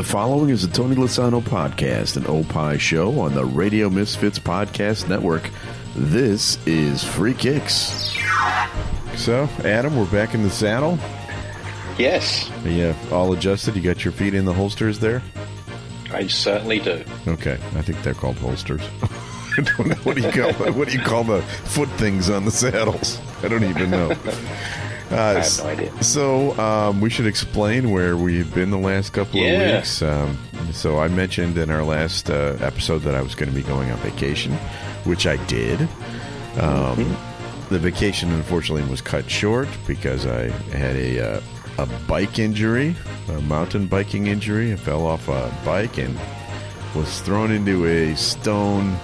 The following is a Tony Lasano podcast, an Opie show on the Radio Misfits Podcast Network. This is Free Kicks. So, Adam, we're back in the saddle. Yes, Are you all adjusted? You got your feet in the holsters there? I certainly do. Okay, I think they're called holsters. I don't know. What do you call what do you call the foot things on the saddles? I don't even know. Uh, I have no idea. So um, we should explain where we've been the last couple of weeks. Um, so I mentioned in our last uh, episode that I was going to be going on vacation, which I did. Um, The vacation unfortunately was cut short because I had a uh, a bike injury, a mountain biking injury. I fell off a bike and was thrown into a stone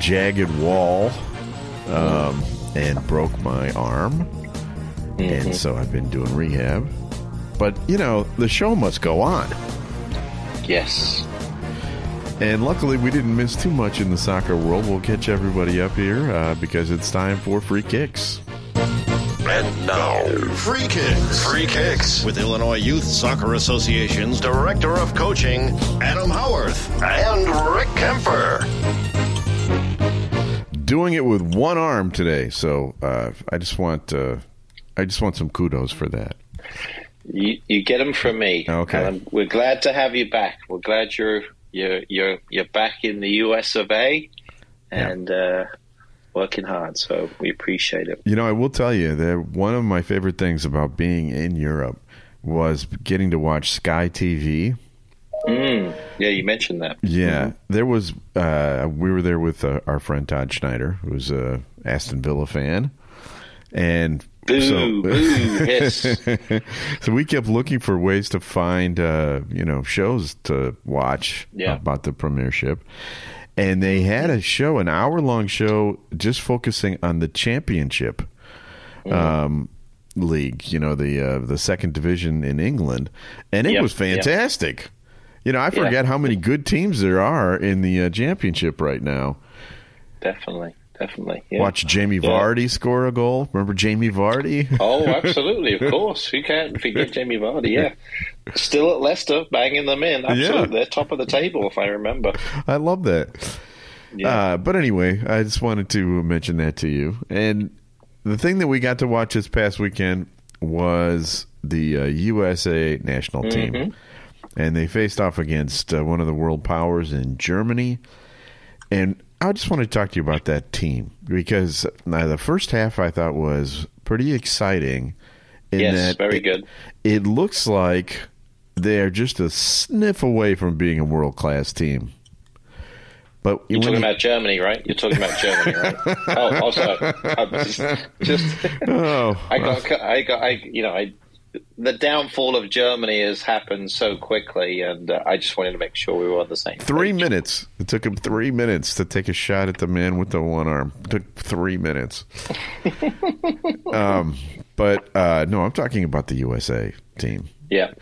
jagged wall um, and broke my arm. And so I've been doing rehab. But, you know, the show must go on. Yes. And luckily, we didn't miss too much in the soccer world. We'll catch everybody up here uh, because it's time for free kicks. And now, Free Kicks. Free Kicks with Illinois Youth Soccer Association's Director of Coaching, Adam Howarth, and Rick Kemper. Doing it with one arm today, so uh, I just want uh, I just want some kudos for that. You, you get them from me. Okay. And we're glad to have you back. We're glad you're you're you're you're back in the U.S. of A. And uh, working hard. So we appreciate it. You know, I will tell you that one of my favorite things about being in Europe was getting to watch Sky TV. Mm. Yeah, you mentioned that. Yeah, there was. Uh, we were there with uh, our friend Todd Schneider, who's a Aston Villa fan, and Boo, so, boo, hiss. so we kept looking for ways to find, uh, you know, shows to watch Yeah. about the Premiership, and they had a show, an hour-long show, just focusing on the Championship um, league. You know, the uh, the second division in England, and it Yep, was fantastic. You know, I forget how many good teams there are in the uh, championship right now. Definitely. Definitely. Yeah. Watch Jamie Yeah. Vardy score a goal. Remember Jamie Vardy? Oh, absolutely, of course. Who can't forget Jamie Vardy? Yeah, still at Leicester, banging them in. Absolutely, Yeah. they're top of the table, if I remember. I love that. Yeah. Uh, but anyway, I just wanted to mention that to you. And the thing that we got to watch this past weekend was the uh, USA national team. And they faced off against uh, one of the world powers in Germany. And I just want to talk to you about that team because now the first half I thought was pretty exciting. In Yes, very it- good. It looks like they're just a sniff away from being a world class team. But You're talking you- about Germany, right? You're talking about Germany, right? oh, also, I'm just, just oh, I got, I got, I, you know, I, the downfall of Germany has happened so quickly, and uh, I just wanted to make sure we were on the same. three page. minutes. It took him three minutes to take a shot at the man with the one arm. It took three minutes. um, but uh, no, I'm talking about the USA team, Yeah,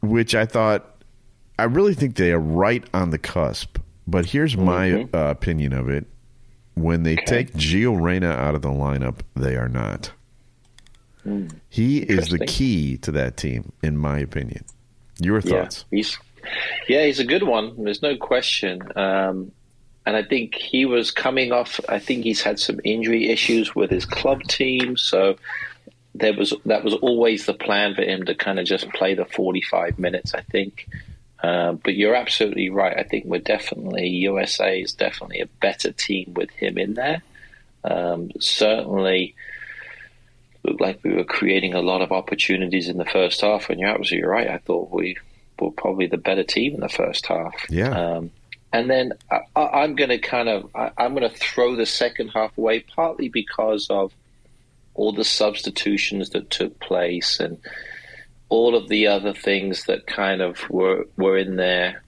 which I thought I really think they are right on the cusp. But here's my uh, opinion of it: when they take Gio Reyna out of the lineup, they are not. He is the key to that team, in my opinion. Your yeah, thoughts? he's, yeah, he's a good one. There's no question. Um, and I think he was coming off. I think he's had some injury issues with his club team, so there was that was always the plan for him to kind of just play the 45 minutes. I think. Uh, but you're absolutely right. I think we're definitely USA is definitely a better team with him in there. Um, certainly looked like we were creating a lot of opportunities in the first half. And you're absolutely right. I thought we were probably the better team in the first half. Yeah. Um, and then I, I- I'm going to kind of I, I'm going to throw the second half away, partly because of all the substitutions that took place and all of the other things that kind of were were in there.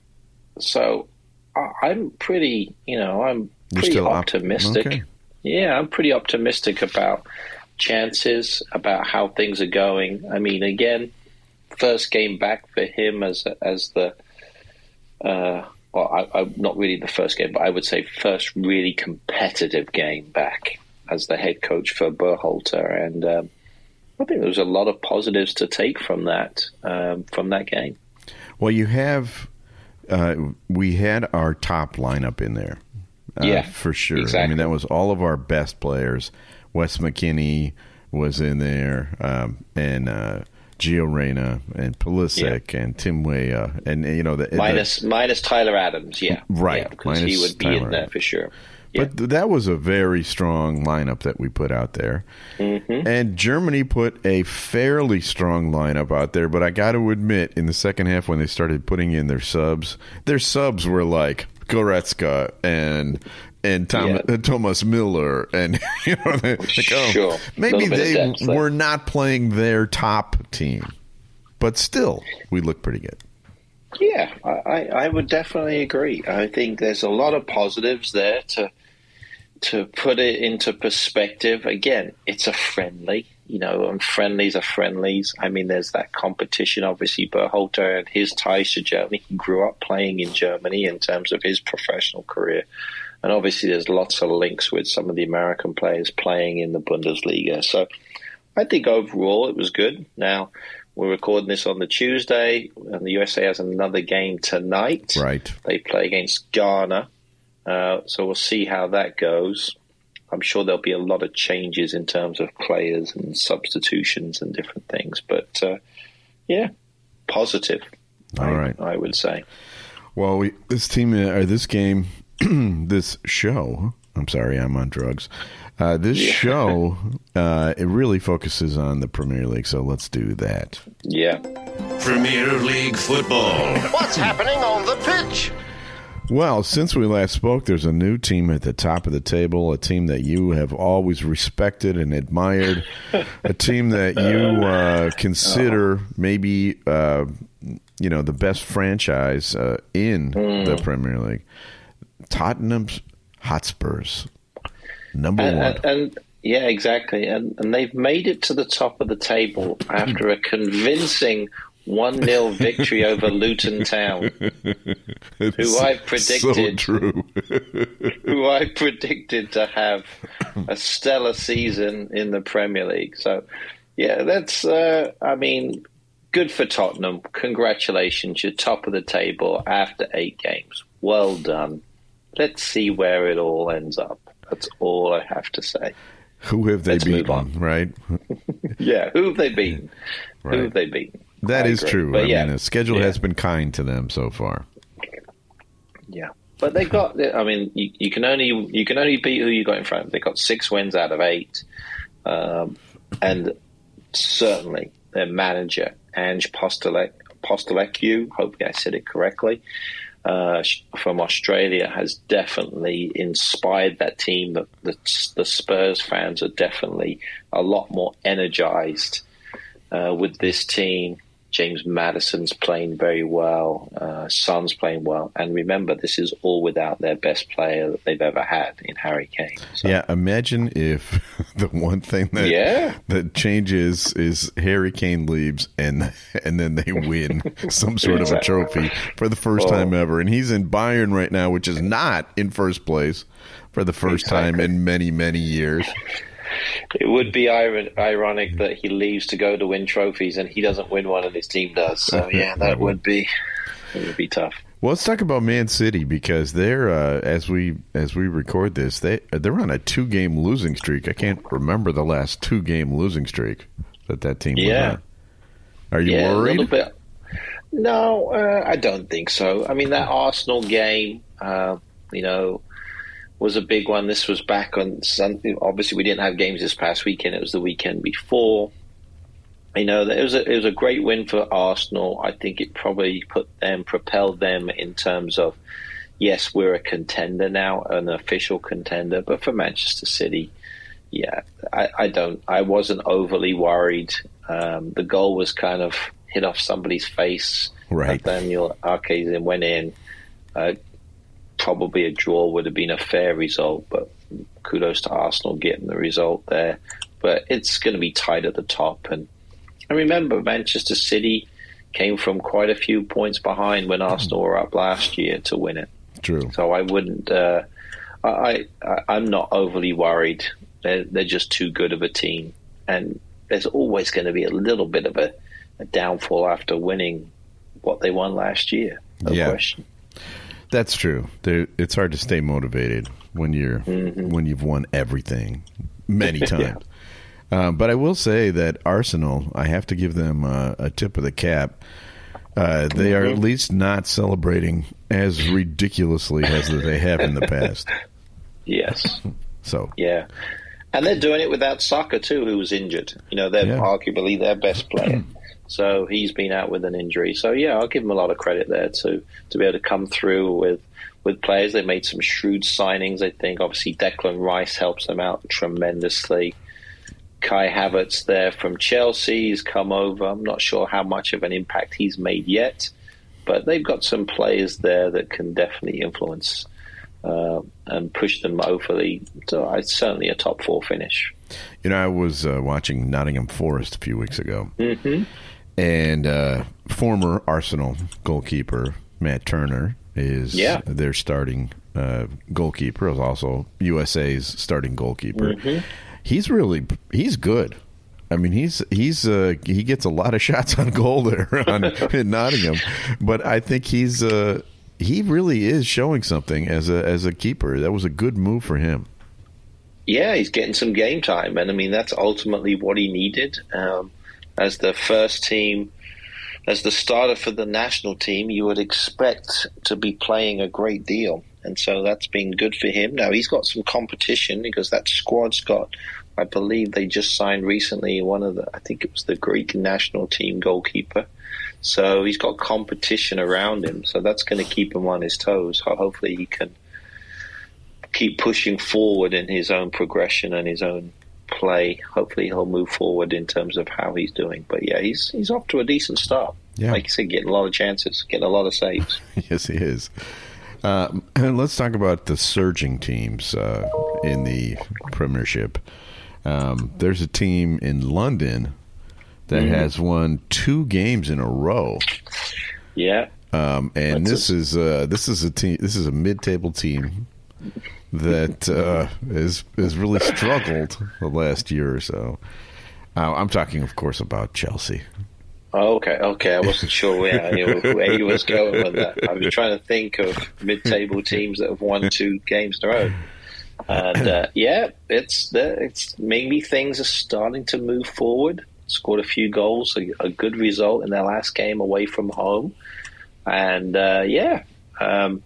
So I, I'm pretty, you know, I'm You're pretty still op- optimistic. okay. Yeah, I'm pretty optimistic about chances, about how things are going. I mean, again, first game back for him as as the uh, well, I, I, not really the first game, but I would say first really competitive game back as the head coach for Berhalter, and um, I think there was a lot of positives to take from that um, from that game. Well, you have. Uh, we had our top lineup in there. Uh, Yeah, for sure. I mean, that was all of our best players. Wes McKennie was in there, um, and uh, Gio Reyna, and Pulisic, and Tim Weah, and you know the the- minus minus Tyler Adams, yeah, Right, yeah, because he would be Tyler in there for sure. Yeah. But th- that was a very strong lineup that we put out there. Mm-hmm. And Germany put a fairly strong lineup out there, but I got to admit, in the second half, when they started putting in their subs, their subs were like Goretzka and and Tom, Yeah. Thomas Müller, and you know, they- like, oh, Sure. maybe Little bit of they depth were not playing their top team, but still, we look pretty good. Yeah, I, I I would definitely agree. I think there's a lot of positives there to to put it into perspective. Again, it's a friendly, you know, and friendlies are friendlies. I mean, there's that competition. Obviously, Berhalter and his ties to Germany. He grew up playing in Germany in terms of his professional career. And obviously, there's lots of links with some of the American players playing in the Bundesliga. So I think overall it was good. Now, we're recording this on the Tuesday, and the USA has another game tonight. Right. They play against Ghana. Uh, so we'll see how that goes. I'm sure there'll be a lot of changes in terms of players and substitutions and different things. But uh, yeah, positive. All I, right. I would say. Well, we, this team uh, or this game, this show. I'm sorry, I'm on drugs. Uh, this show, uh, it really focuses on the Premier League. So let's do that. Yeah. Premier League football. What's happening on the pitch? Well, since we last spoke, there's a new team at the top of the table, a team that you have always respected and admired, a team that you uh, consider maybe, uh, you know, the best franchise uh, in the Premier League. Tottenham's Hotspurs, number And, one. and, and yeah, exactly. And and they've made it to the top of the table after a convincing one 0 victory over Luton Town, who I So predicted true. who I predicted to have a stellar season in the Premier League. So yeah, that's uh, I mean, good for Tottenham. Congratulations, you're top of the table after eight games. Well done. Let's see where it all ends up. That's all I have to say. Who have they Let's beaten? on. Right. Yeah, who have they beaten? Who have they beaten? That I is agree. true. But I yeah, mean, the schedule yeah, has been kind to them so far. Yeah, but they've got. I mean, you, you can only you can only beat who you got in front. They've got six wins out of eight, um, and certainly their manager Ange Postolek Postelecchio. Hopefully, I said it correctly. Uh, from Australia has definitely inspired that team. The, the, the Spurs fans are definitely a lot more energized uh, with this team. James Maddison's playing very well. Uh, Son's playing well. And remember, this is all without their best player that they've ever had in Harry Kane. So, Yeah, imagine if the one thing that Yeah. that changes is Harry Kane leaves and and then they win some sort of a trophy for the first Oh. time ever, and he's in Bayern right now, which is not in first place for the first time in many many years. It would be ir- ironic that he leaves to go to win trophies and he doesn't win one and his team does. So, yeah, that would be. It would be tough. Well, let's talk about Man City because they're uh, as we as we record this, they they're on a two game losing streak. I can't remember the last two game losing streak that that team Yeah. Are you yeah, worried? a little bit. No, uh, I don't think so. I mean, that Arsenal game, uh, you know, was a big one. This was back on Sunday. Obviously, we didn't have games this past weekend. It was the weekend before. You know, it was a, it was a great win for Arsenal. I think it probably put them, propelled them in terms of, yes, we're a contender now, an official contender. But for Manchester City, yeah, I, I don't. I wasn't overly worried. Um, the goal was kind of hit off somebody's face. Right. Daniel Arcazin went in. Uh, probably a draw would have been a fair result, but kudos to Arsenal getting the result there. But it's going to be tight at the top. And, and remember, Manchester City came from quite a few points behind when Arsenal were up last year to win it. True. So I wouldn't. Uh, I, I I'm not overly worried. They're they're just too good of a team, and there's always going to be a little bit of a, a downfall after winning what they won last year. No Yeah. question. That's true. There, it's hard to stay motivated when you're Mm-hmm. when you've won everything many times. Um, but I will say that Arsenal, I have to give them uh, a tip of the cap. Uh, they are at Mm-hmm. least not celebrating as ridiculously as they have in the past. Yes. So Yeah. And they're doing it without Saka too, who was injured. You know, they're Yeah. arguably their best player. so he's been out with an injury. So yeah, I'll give him a lot of credit there to to be able to come through with with players. They made some shrewd signings, I think. Obviously Declan Rice helps them out tremendously. Kai Havertz there from Chelsea. He's come over. I'm not sure how much of an impact he's made yet, but they've got some players there that can definitely influence uh, and push them over the. So it's certainly a top four finish. You know, I was uh, watching Nottingham Forest a few weeks ago, Mm-hmm. And uh, former Arsenal goalkeeper Matt Turner is Yeah. their starting uh, goalkeeper. Is also USA's starting goalkeeper. Mm-hmm. He's really he's good. I mean, he's he's uh, he gets a lot of shots on goal there on, in Nottingham, but I think he's uh, he really is showing something as a as a keeper. That was a good move for him. Yeah, he's getting some game time, and I mean that's ultimately what he needed um, as the first team, as the starter for the national team. You would expect to be playing a great deal, and so that's been good for him. Now he's got some competition because that squad's got. I believe they just signed recently one of the. I think it was the Greek national team goalkeeper. So he's got competition around him. So that's going to keep him on his toes. Hopefully he can keep pushing forward in his own progression and his own play. Hopefully he'll move forward in terms of how he's doing. But yeah, he's he's off to a decent start. Yeah. Like you said, getting a lot of chances, getting a lot of saves. yes, he is. Uh, and let's talk about the surging teams uh, in the Premiership. Um, there's a team in London that has won two games in a row, Yeah. um, and That's this is uh, this is a team. This is a mid-table team that uh, is has really struggled the last year or so. Uh, I'm talking, of course, about Chelsea. Oh, okay, okay. I wasn't sure where, I knew, where he was going with that. I was trying to think of mid-table teams that have won two games in a row. And uh, yeah, it's it's maybe things are starting to move forward. Scored a few goals, a, a good result in their last game away from home, and uh, yeah, um,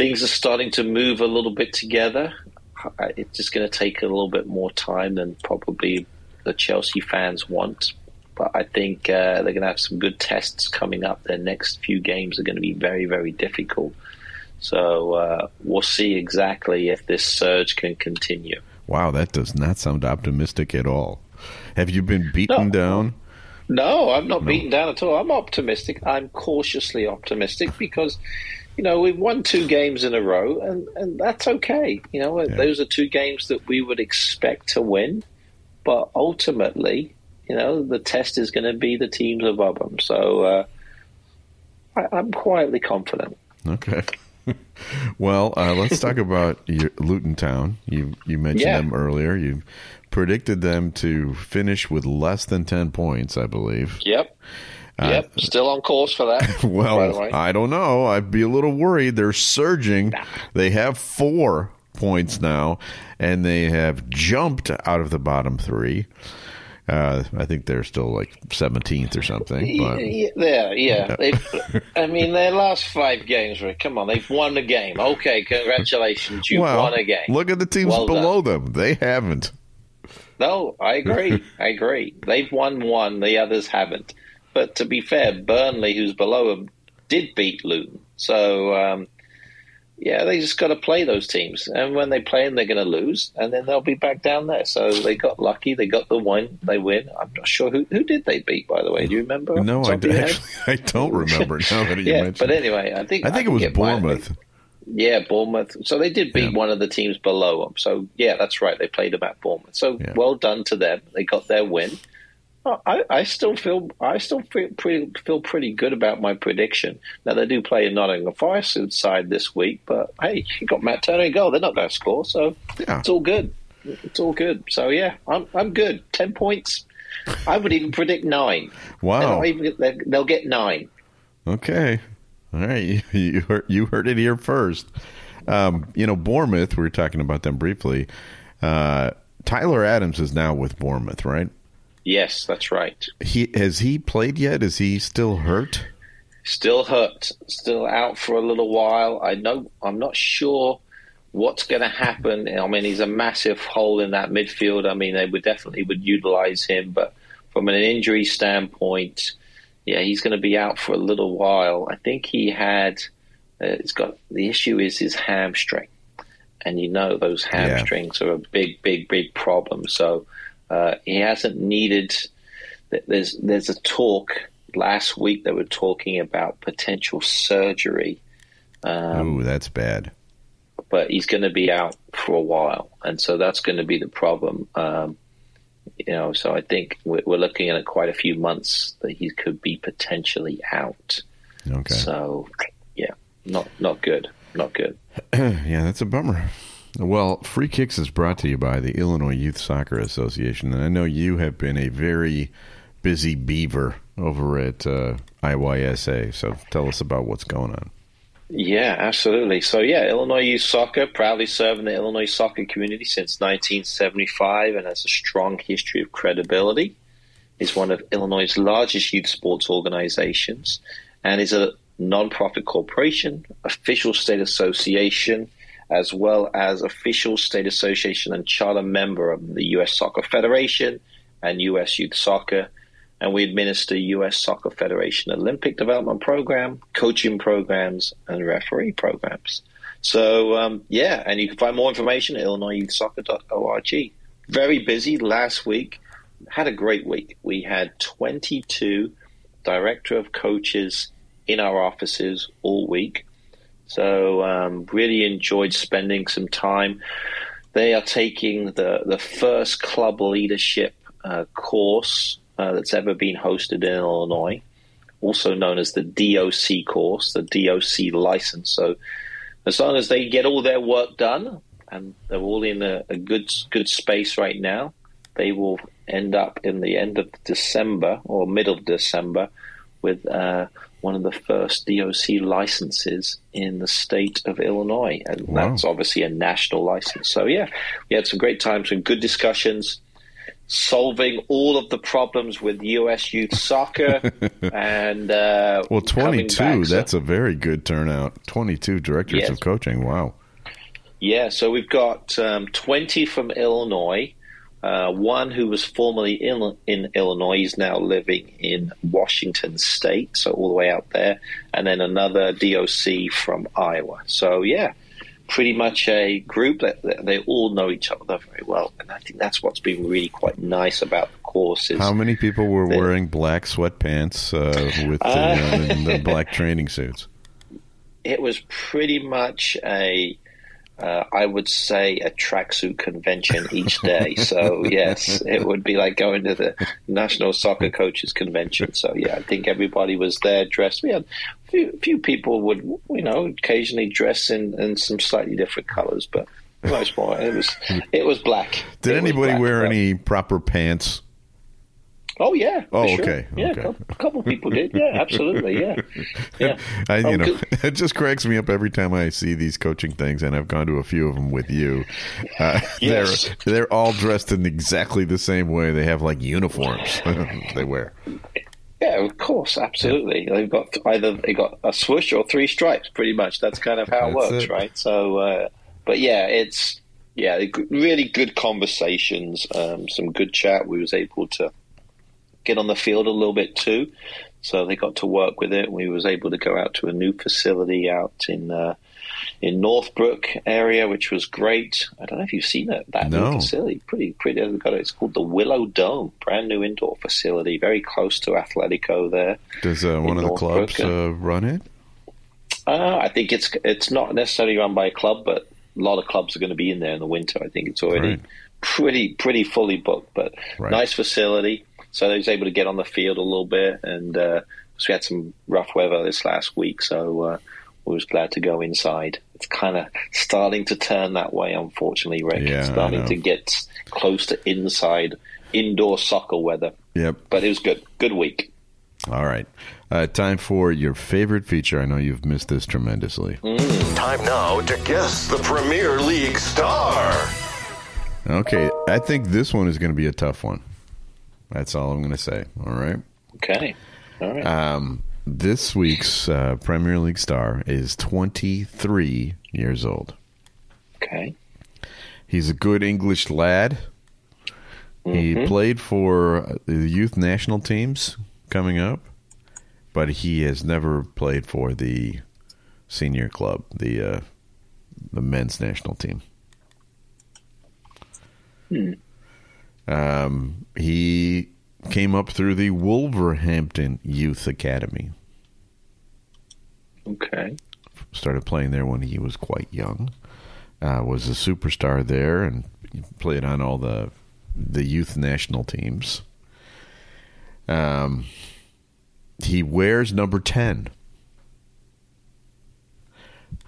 things are starting to move a little bit together. It's just going to take a little bit more time than probably the Chelsea fans want. But I think uh, they're going to have some good tests coming up. Their next few games are going to be very, very difficult. So uh, we'll see exactly if this surge can continue. Wow, that does not sound optimistic at all. Have you been beaten No. down? No, I'm not beaten down at all. I'm optimistic. I'm cautiously optimistic because, you know, we've won two games in a row, and, and that's okay. You know, those are two games that we would expect to win, but ultimately, you know, the test is going to be the teams above them. So uh, I, I'm quietly confident. Okay. well, uh, let's talk about your, Luton Town. You you mentioned Yeah. them earlier. You predicted them to finish with less than ten points, I believe. Yep. Yep. Still on course for that. Well. I don't know. I'd be a little worried. They're surging. They have four points now, and they have jumped out of the bottom three. Uh, I think they're still like seventeenth or something. But Yeah, there, yeah. I mean, their last five games, Rick. Come on, they've won a game. Okay, congratulations, you well, won a game. look at the teams Well done. below them. They haven't. No, I agree. I agree. They've won one, the others haven't. But to be fair, Burnley, who's below them, did beat Luton. So, um, yeah, they just got to play those teams. And when they play them, they're going to lose, and then they'll be back down there. So they got lucky. They got the win. They win. I'm not sure who who did they beat, by the way. Do you remember? No, I, Top of your head? actually, I don't remember now that you yeah, mentioned. but anyway, I think I think it was. Bournemouth. Yeah, Bournemouth. So they did beat Yeah. one of the teams below them. So yeah, that's right. They played them at Bournemouth. So Yeah. well done to them. They got their win. I, I still feel I still feel pretty feel pretty good about my prediction. Now they do play a Nottingham Forest side this week, but hey, you got Matt Turner in goal. They're not going to score, so Yeah. it's all good. It's all good. So yeah, I'm I'm good. Ten points. I would even predict nine. Wow. even- they'll get nine. Okay. All right. You heard, you heard it here first. Um, you know, Bournemouth, we were talking about them briefly. Uh, Tyler Adams is now with Bournemouth, right? Yes, that's right. He has he played yet? Is he still hurt? Still hurt, still out for a little while. I know I'm not sure what's going to happen. I mean, he's a massive hole in that midfield. I mean, they would definitely would utilize him, but from an injury standpoint, yeah, he's going to be out for a little while. I think he had. Uh, it's got the issue is his hamstring, and you know those hamstrings yeah. are a big, big, big problem. So uh, he hasn't needed. There's there's a talk last week that were talking about potential surgery. Um, that's bad. But he's going to be out for a while, and so that's going to be the problem. Um, you know, so I think we're, we're, looking at quite a few months that he could be potentially out. Okay. So, yeah, not not good, not good. yeah, that's a bummer. Well, Free Kicks is brought to you by the Illinois Youth Soccer Association, and I know you have been a very busy beaver over at uh, IYSA. So tell us about what's going on. Yeah, absolutely. So, yeah, Illinois Youth Soccer proudly serving the Illinois soccer community since 1975 and has a strong history of credibility. Is one of Illinois' largest youth sports organizations and is a nonprofit corporation, official state association, as well as official state association and charter member of the U.S. Soccer Federation and U.S. Youth Soccer and we administer U.S. Soccer Federation Olympic Development Program, coaching programs, and referee programs. So, um, yeah, and you can find more information at illinoisyouthsoccer.org. Very busy last week. Had a great week. We had 22 director of coaches in our offices all week. So, um, really enjoyed spending some time. They are taking the, the first club leadership uh, course uh, that's ever been hosted in Illinois, also known as the DOC course, the DOC license. So as long as they get all their work done and they're all in a, a good good space right now, they will end up in the end of December or middle of December with uh, one of the first DOC licenses in the state of Illinois. And wow. that's obviously a national license. So, yeah, we had some great times, some good discussions solving all of the problems with U.S. youth soccer. and uh, well, twenty-two. That's a very good turnout. Twenty-two directors yes. of coaching. Wow. Yeah, so we've got um, twenty from Illinois. Uh, one who was formerly in, in Illinois is now living in Washington State, so all the way out there, and then another DOC from Iowa. So yeah, pretty much a group that, that, they all know each other very well, and I think that's what's been really quite nice about the course. How many people were wearing black sweatpants uh, with uh, the black training suits? It was pretty much a uh, I would say a tracksuit convention each day. So yes, it would be like going to the National Soccer Coaches Convention. So yeah, I think everybody was there dressed. We had a few, few people would you know occasionally dress in, in some slightly different colors, but most part it was it was black. Did it anybody black, wear any proper pants? Oh yeah. Oh sure. okay. Yeah, okay. a couple people did. Yeah, absolutely. Yeah. Yeah. I, you oh, know, it just cracks me up every time I see these coaching things, and I've gone to a few of them with you. Uh, yes. They're they're all dressed in exactly the same way. They have like uniforms they wear. Yeah, of course, absolutely. Yeah. They've got either they got a swoosh or three stripes. Pretty much, that's kind of how it works, it. right? So, uh, but yeah, it's yeah, really good conversations, um, some good chat. We was able to get on the field a little bit too. So they got to work with it. We was able to go out to a new facility out in uh, in Northbrook area, which was great. I don't know if you've seen it. That no. new facility, pretty pretty. Got it. It's called the Willow Dome, brand new indoor facility, very close to Athletico. There. Does uh, one of the clubs uh, run it? Uh, I think it's it's not necessarily run by a club, but a lot of clubs are going to be in there in the winter. I think it's already right. pretty pretty fully booked, but right. nice facility. So I was able to get on the field a little bit, and uh, we had some rough weather this last week, so uh, we was glad to go inside. It's kind of starting to turn that way, unfortunately, Rick. Yeah, it's starting to get close to inside indoor soccer weather. Yep. But it was good. Good week. All right. Uh, time for your favorite feature. I know you've missed this tremendously. Mm. Time now to guess the Premier League star. Okay. I think this one is going to be a tough one. That's all I'm going to say. All right. Okay. All right. Um, this week's uh, Premier League star is 23 years old. Okay. He's a good English lad. He mm-hmm. played for the youth national teams coming up, but he has never played for the senior club, the uh, the men's national team. Hmm. Um, he came up through the Wolverhampton Youth Academy. Okay. Started playing there when he was quite young. Uh, was a superstar there and played on all the the youth national teams. Um, he wears number ten,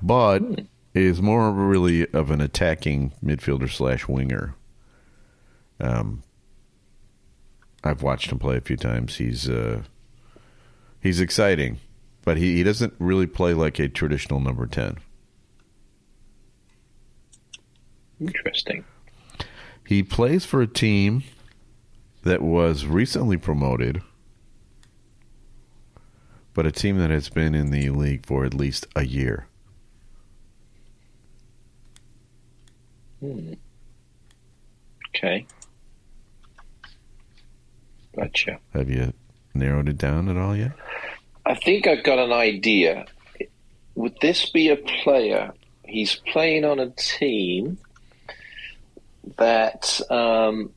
but hmm. is more really of an attacking midfielder slash winger. Um, I've watched him play a few times. He's uh, he's exciting, but he, he doesn't really play like a traditional number ten. Interesting. He plays for a team that was recently promoted, but a team that has been in the league for at least a year. Hmm. Okay. Gotcha. Have you narrowed it down at all yet? I think I've got an idea. Would this be a player? He's playing on a team that um,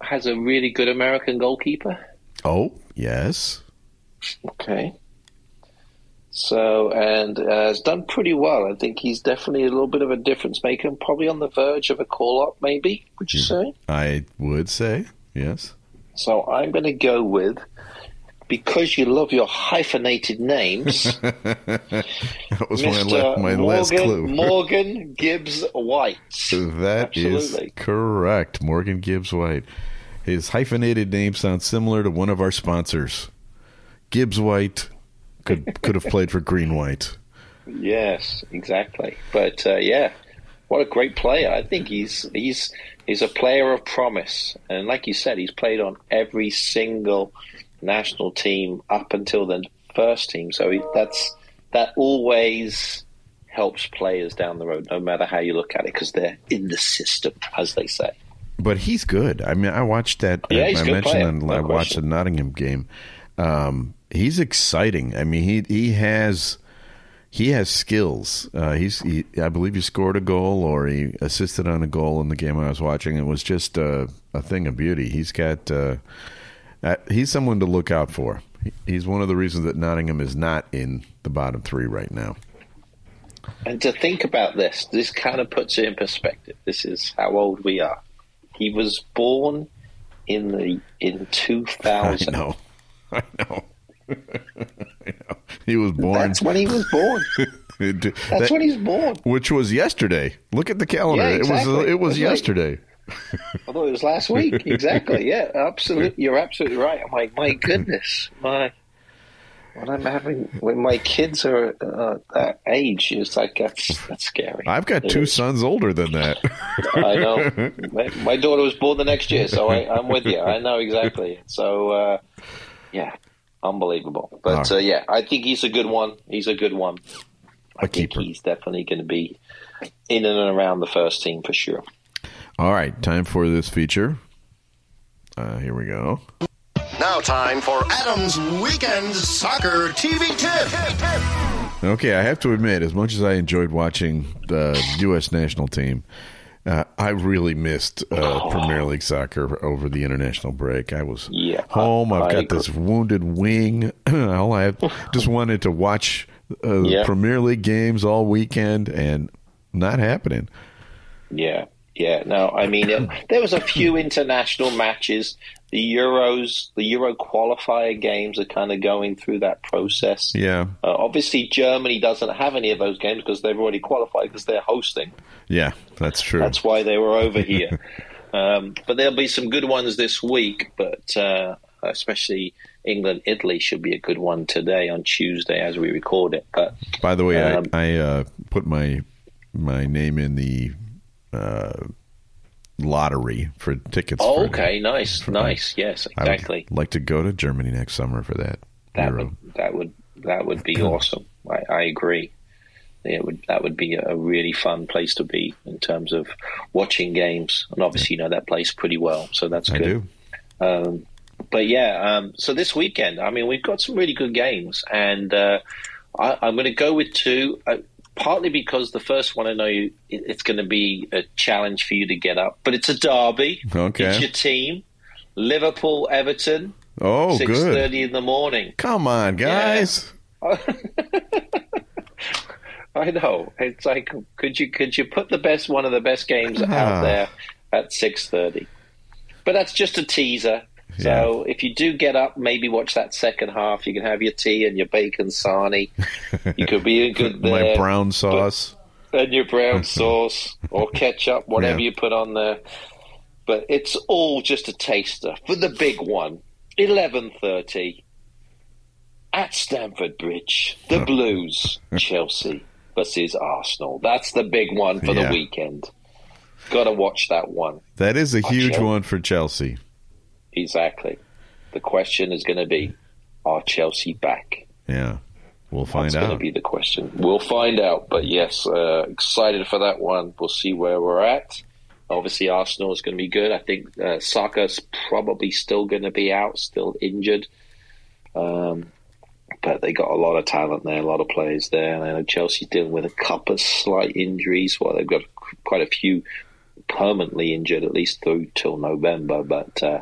has a really good American goalkeeper. Oh, yes. Okay. So, and uh, has done pretty well. I think he's definitely a little bit of a difference maker, and probably on the verge of a call up, maybe, would you say? I would say, yes. So I'm going to go with, because you love your hyphenated names, that was Mr. my, my Morgan, last clue. Morgan Gibbs White. That Absolutely. is correct. Morgan Gibbs White. His hyphenated name sounds similar to one of our sponsors, Gibbs White could could have played for Green White. Yes, exactly. But uh, yeah, what a great player! I think he's he's he's a player of promise, and like you said, he's played on every single national team up until the first team. So he, that's that always helps players down the road, no matter how you look at it, because they're in the system, as they say. But he's good. I mean, I watched that. Yeah, I, he's I mentioned player, no I watched the Nottingham game. Um, he's exciting. I mean, he he has he has skills. Uh, he's he, I believe he scored a goal or he assisted on a goal in the game I was watching. It was just a, a thing of beauty. He's got uh, uh, he's someone to look out for. He's one of the reasons that Nottingham is not in the bottom three right now. And to think about this, this kind of puts it in perspective. This is how old we are. He was born in the in two thousand. I know. I know. he was born. That's when he was born. That's that, when he's born. Which was yesterday. Look at the calendar. Yeah, exactly. It was it was yesterday. I thought it was last week. Exactly. Yeah, absolutely. You're absolutely right. I'm like, my goodness, my. When I'm having when my kids are uh, that age, it's like that's that's scary. I've got it two is. sons older than that. I know. My, my, daughter was born the next year, so I, am with you. I know exactly. So, uh, yeah, unbelievable. But right. uh, yeah, I think he's a good one. He's a good one. I think keeper. he's definitely going to be in and around the first team for sure. All right, time for this feature. Uh, here we go. Now, time for Adam's Weekend Soccer TV Tip. Okay, I have to admit, as much as I enjoyed watching the U.S. national team, uh, I really missed uh, oh. Premier League soccer over the international break. I was yeah, home. I've I got agree. this wounded wing. all I just wanted to watch uh, yeah. Premier League games all weekend, and not happening. Yeah, yeah. No, I mean it, there was a few international matches. The Euros, the Euro qualifier games are kind of going through that process. Yeah. Uh, obviously, Germany doesn't have any of those games because they've already qualified because they're hosting. Yeah, that's true. That's why they were over here. um, but there'll be some good ones this week. But uh, especially England Italy should be a good one today on Tuesday as we record it. But by the way, um, I, I uh, put my my name in the uh, lottery for tickets. Oh, for, okay, nice, for, nice. Yes, exactly. like to go to Germany next summer for that. That Euro. would that would that would be awesome. I, I agree. It would that would be a really fun place to be in terms of watching games, and obviously you know that place pretty well, so that's I good. Um, but yeah, um, so this weekend, I mean, we've got some really good games, and uh, I, am going to go with two. Uh, partly because the first one I know you, it's going to be a challenge for you to get up, but it's a derby. Okay, it's your team, Liverpool, Everton. Oh, six thirty in the morning. Come on, guys. Yeah. I know. It's like could you could you put the best one of the best games ah. out there at six thirty? But that's just a teaser. So yeah. if you do get up, maybe watch that second half. You can have your tea and your bacon sarnie. You could be a good there. My brown sauce. and your brown sauce or ketchup, whatever yeah. you put on there. But it's all just a taster for the big one. Eleven thirty at Stamford Bridge. The Blues, Chelsea versus Arsenal. That's the big one for yeah. the weekend. Got to watch that one. That is a huge one for Chelsea. Exactly. The question is going to be, are Chelsea back? Yeah, we'll find That's out. That's going to be the question. We'll find out. But yes, uh, excited for that one. We'll see where we're at. Obviously, Arsenal is going to be good. I think uh, Saka's probably still going to be out, still injured. Um, but they got a lot of talent there, a lot of players there. And I know Chelsea dealing with a couple of slight injuries. Well, they've got quite a few permanently injured, at least through till November. But uh,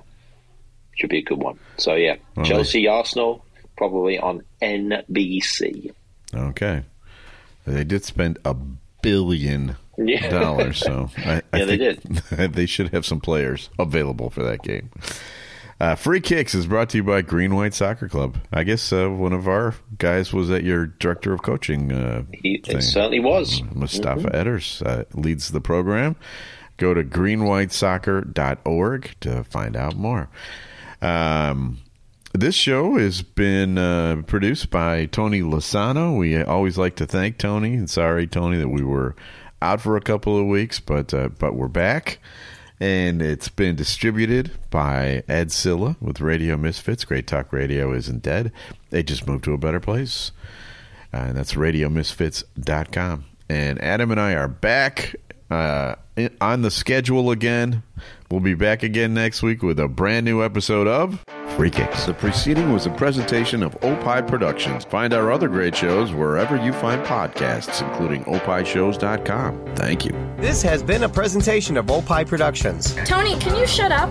should be a good one. So yeah, Chelsea, Arsenal, probably on NBC. Okay, they did spend a billion yeah. dollars, so I, I yeah, they did. they should have some players available for that game. Uh, Free Kicks is brought to you by Green White Soccer Club. I guess uh, one of our guys was at your director of coaching. Uh, he certainly was. Mustafa mm-hmm. Edders uh, leads the program. Go to greenwhitesoccer.org to find out more. Um, this show has been uh, produced by Tony Lasano. We always like to thank Tony. And sorry, Tony, that we were out for a couple of weeks, but uh, but we're back. And it's been distributed by Ed Silla with Radio Misfits. Great Talk Radio isn't dead. They just moved to a better place. Uh, and that's radiomisfits.com. And Adam and I are back uh, on the schedule again. We'll be back again next week with a brand new episode of Free Kicks. The preceding was a presentation of Opie Productions. Find our other great shows wherever you find podcasts, including opieshows.com. Thank you. This has been a presentation of Opie Productions. Tony, can you shut up?